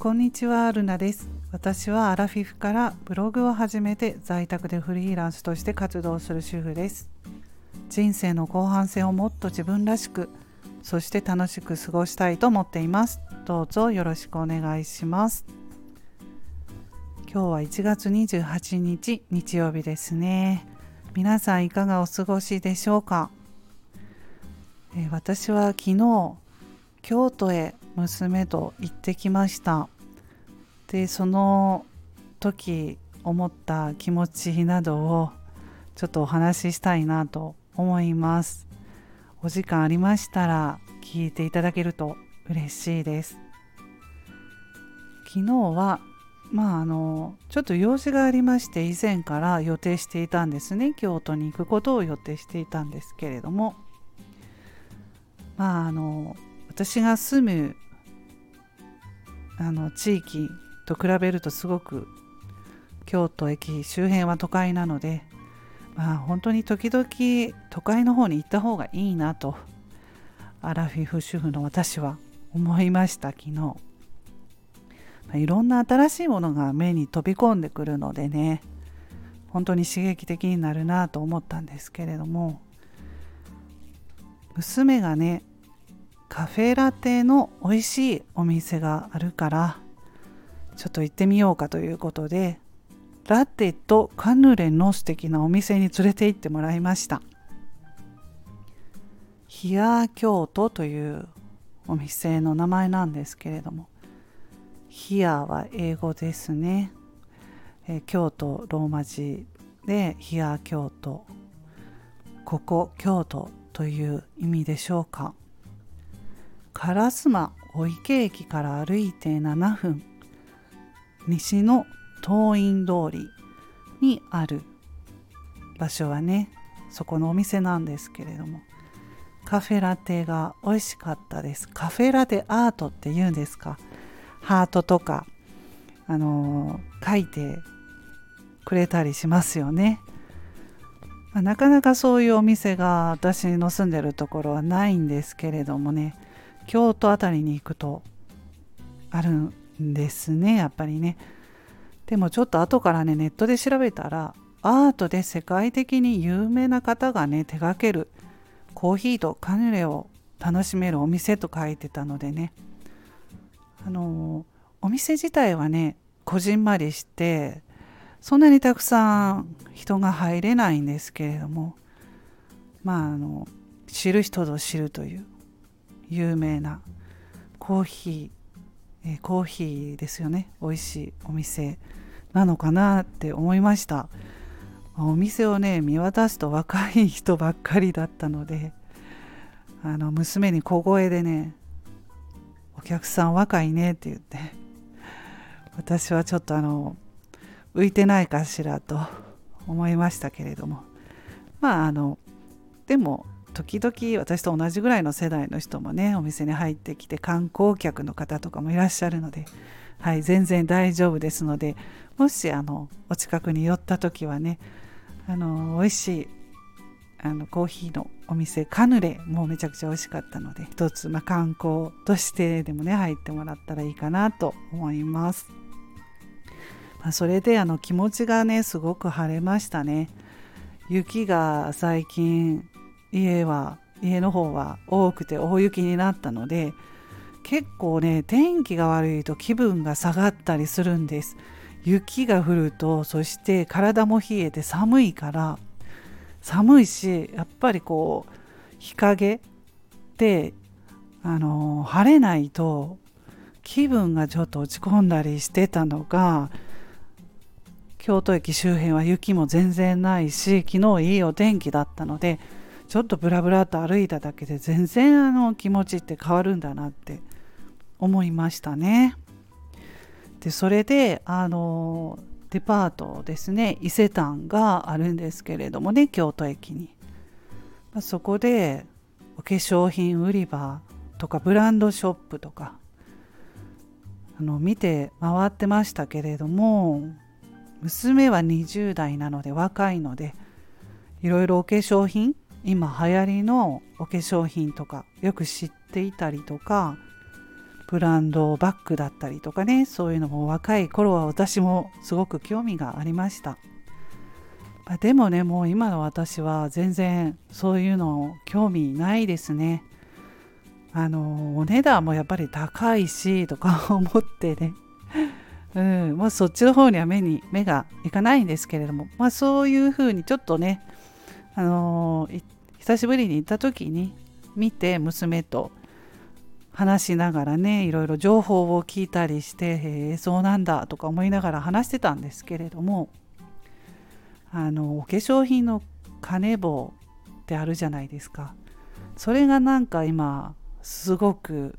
こんにちは、ルナです。私はアラフィフからブログを始めて在宅でフリーランスとして活動する主婦です。人生の後半戦をもっと自分らしく、そして楽しく過ごしたいと思っています。どうぞよろしくお願いします。今日は1月28日日曜日ですね。皆さんいかがお過ごしでしょうか、え、私は昨日京都へ娘と行ってきました。でその時思った気持ちなどをちょっとお話ししたいなと思います。お時間ありましたら聞いていただけると嬉しいです。昨日はまああのちょっと用事がありまして以前から予定していたんですね。京都に行くことを予定していたんですけれども。まああの私が住むあの地域と比べるとすごく京都駅周辺は都会なのでまあ本当に時々都会の方に行った方がいいなとアラフィフ主婦の私は思いました昨日、まあ、いろんな新しいものが目に飛び込んでくるのでね本当に刺激的になるなと思ったんですけれども娘がねカフェラテの美味しいお店があるからちょっと行ってみようかということでラテとカヌレの素敵なお店に連れて行ってもらいました。ヒア京都というお店の名前なんですけれどもヒアは英語ですね、え京都ローマ字でヒア京都ここ京都という意味でしょうか。烏丸御池駅から歩いて7分。西の東院通りにある場所はねそこのお店なんですけれども。カフェラテが美味しかったです。カフェラテアートって言うんですか？ハートとかあのー、書いてくれたりしますよね、まあ、なかなかそういうお店が私の住んでるところはないんですけれどもね。京都辺りに行くとあるんですねやっぱりね。でもちょっと後からねネットで調べたらアートで世界的に有名な方がね手掛けるコーヒーとカヌレを楽しめるお店と書いてたのでね。あのお店自体はねこじんまりしてそんなにたくさん人が入れないんですけれどもまああの知る人ぞ知るという有名なコーヒー、えー、コーヒーですよね。美味しいお店なのかなって思いました。お店をね見渡すと若い人ばっかりだったのであの娘に小声でね「お客さん若いね」って言って私はちょっとあの浮いてないかしらと思いましたけれども。まああのでも時々私と同じぐらいの世代の人もねお店に入ってきて観光客の方とかもいらっしゃるので、はい、全然大丈夫ですのでもしあのお近くに寄った時はねあの美味しいあのコーヒーのお店カヌレもめちゃくちゃ美味しかったので一つ、まあ、観光としてでもね入ってもらったらいいかなと思います、まあ、それであの気持ちがねすごく晴れましたね。雪が最近家は家の方は多くて大雪になったので結構ね天気が悪いと気分が下がったりするんです。雪が降るとそして体も冷えて寒いから寒いしやっぱりこう日陰であの晴れないと気分がちょっと落ち込んだりしてたのが京都駅周辺は雪も全然ないし昨日いいお天気だったのでちょっとブラブラと歩いただけで全然あの気持ちって変わるんだなって思いましたね。でそれであのデパートですね伊勢丹があるんですけれどもね京都駅に、まあ、そこでお化粧品売り場とかブランドショップとかあの見て回ってましたけれども娘は20代なので若いのでいろいろお化粧品今流行りのお化粧品とかよく知っていたりとかブランドバッグだったりとかねそういうのも若い頃は私もすごく興味がありました、まあ、でもねもう今の私は全然そういうの興味ないですね。あのお値段もやっぱり高いしとか 思ってね。うん、まあ、そっちの方には目に目がいかないんですけれども、まあ、そういうふうにちょっとね、あの、久しぶりに行った時に見て娘と話しながらねいろいろ情報を聞いたりしてへえそうなんだとか思いながら話してたんですけれどもあのお化粧品のカネボウってあるじゃないですか。それがなんか今すごく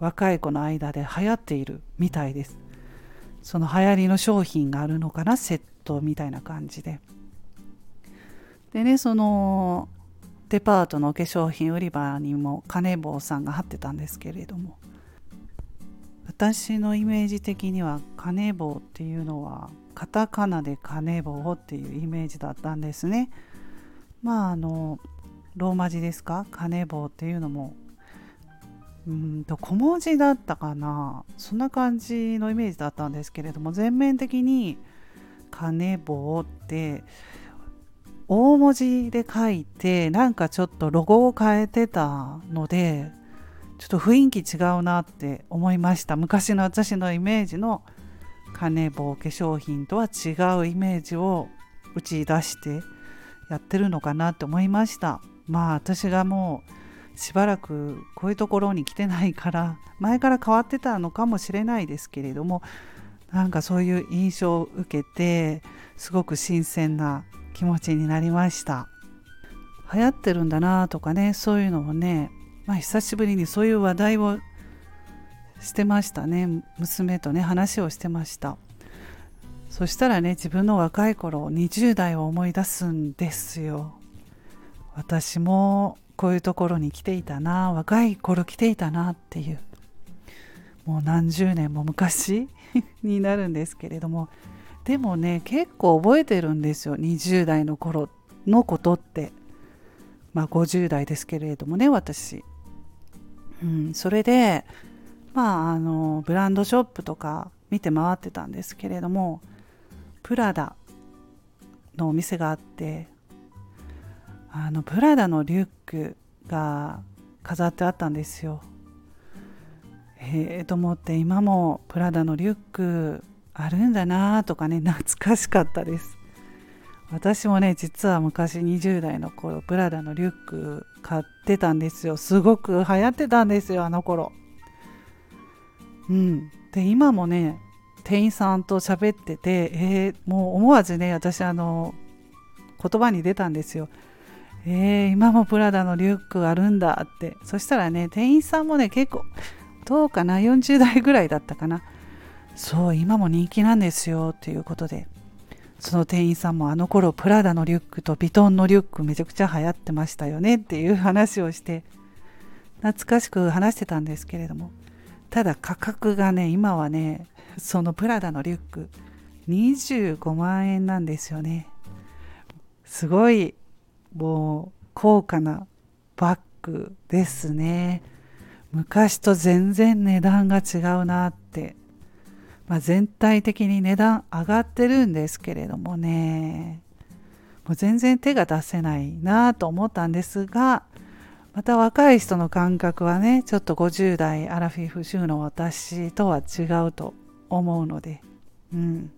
若い子の間で流行っているみたいです。その流行りの商品があるのかなセットみたいな感じで。でねそのデパートのお化粧品売り場にもカネボウさんが貼ってたんですけれども。私のイメージ的にはカネボウっていうのはカタカナでカネボウっていうイメージだったんですね。まああのローマ字ですか？カネボウっていうのも。うんと小文字だったかな。そんな感じのイメージだったんですけれども全面的にカネボウって大文字で書いてなんかちょっとロゴを変えてたのでちょっと雰囲気違うなって思いました。昔の私のイメージの金棒化粧品とは違うイメージを打ち出してやってるのかなって思いました。まあ私がもうしばらくこういうところに来てないから前から変わってたのかもしれないですけれどもなんかそういう印象を受けてすごく新鮮な気持ちになりました。流行ってるんだなとかねそういうのをね、まあ、久しぶりにそういう話題をしてましたね。娘とね話をしてました。そしたらね自分の若い頃20代を思い出すんですよ。私もこういうところに来ていたな若い頃来ていたなっていう。もう何十年も昔になるんですけれどもでもね結構覚えてるんですよ。20代の頃のことって。まあ50代ですけれどもね私、うん、それでまああのブランドショップとか見て回ってたんですけれどもプラダのお店があってあのプラダのリュックが飾ってあったんですよ。ええー、と思って今もプラダのリュックあるんだなとかね懐かしかったです。私もね実は昔20代の頃プラダのリュック買ってたんですよ。すごく流行ってたんですよあの頃。うん。で今もね店員さんと喋っててえー、もう思わずね私あの言葉に出たんですよ。えー、今もプラダのリュックあるんだって。そしたらね店員さんもね結構どうかな40代ぐらいだったかな。そう今も人気なんですよっていうことで。その店員さんもあの頃プラダのリュックとヴィトンのリュックめちゃくちゃ流行ってましたよねっていう話をして懐かしく話してたんですけれども。ただ価格がね今はねそのプラダのリュック25万円なんですよね。すごいもう高価なバッグですね。昔と全然値段が違うなって。まあ、全体的に値段上がってるんですけれどもね。もう全然手が出せないなと思ったんですがまた若い人の感覚はねちょっと50代アラフィフ州の私とは違うと思うので、うん、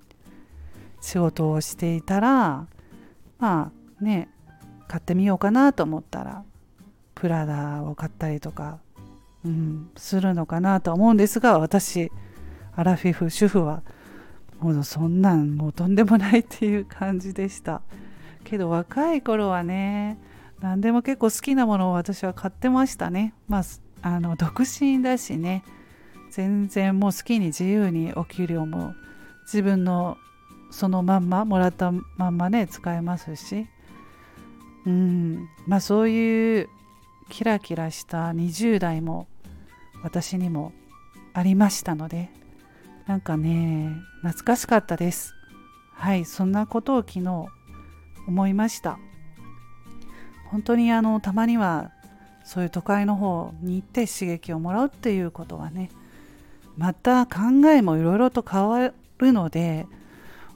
仕事をしていたらまあね買ってみようかなと思ったらプラダを買ったりとか、うん、するのかなと思うんですが私アラフィフ主婦はもうそんなんもうとんでもないっていう感じでした。けど若い頃はね何でも結構好きなものを私は買ってましたね。まああの独身だしね。全然もう好きに自由にお給料も自分のそのまんまもらったまんまね使えますし。うん。まあそういうキラキラした20代も私にもありましたので。なんかね懐かしかったです。はいそんなことを昨日思いました。本当にあのたまにはそういう都会の方に行って刺激をもらうっていうことはねまた考えもいろいろと変わるので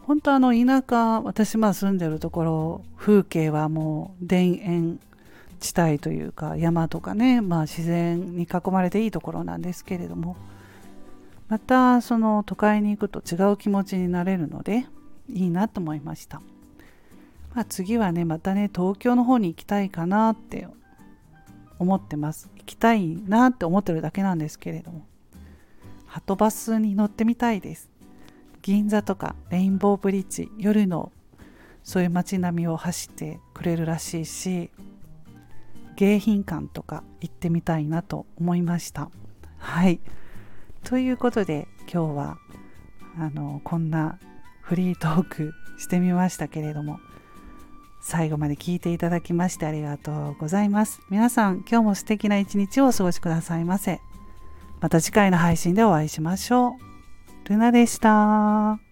本当あの田舎私まあ住んでるところ風景はもう田園地帯というか山とかね、まあ、自然に囲まれていいところなんですけれどもまたその都会に行くと違う気持ちになれるのでいいなと思いました、まあ、次はねまたね東京の方に行きたいかなって思ってます。行きたいなって思ってるだけなんですけれども。はとバスに乗ってみたいです。銀座とかレインボーブリッジ夜のそういう街並みを走ってくれるらしいし迎賓館とか行ってみたいなと思いました。はい。ということで今日はあのこんなフリートークしてみましたけれども最後まで聞いていただきましてありがとうございます。皆さん今日も素敵な一日をお過ごしくださいませ。また次回の配信でお会いしましょう。ルナでした。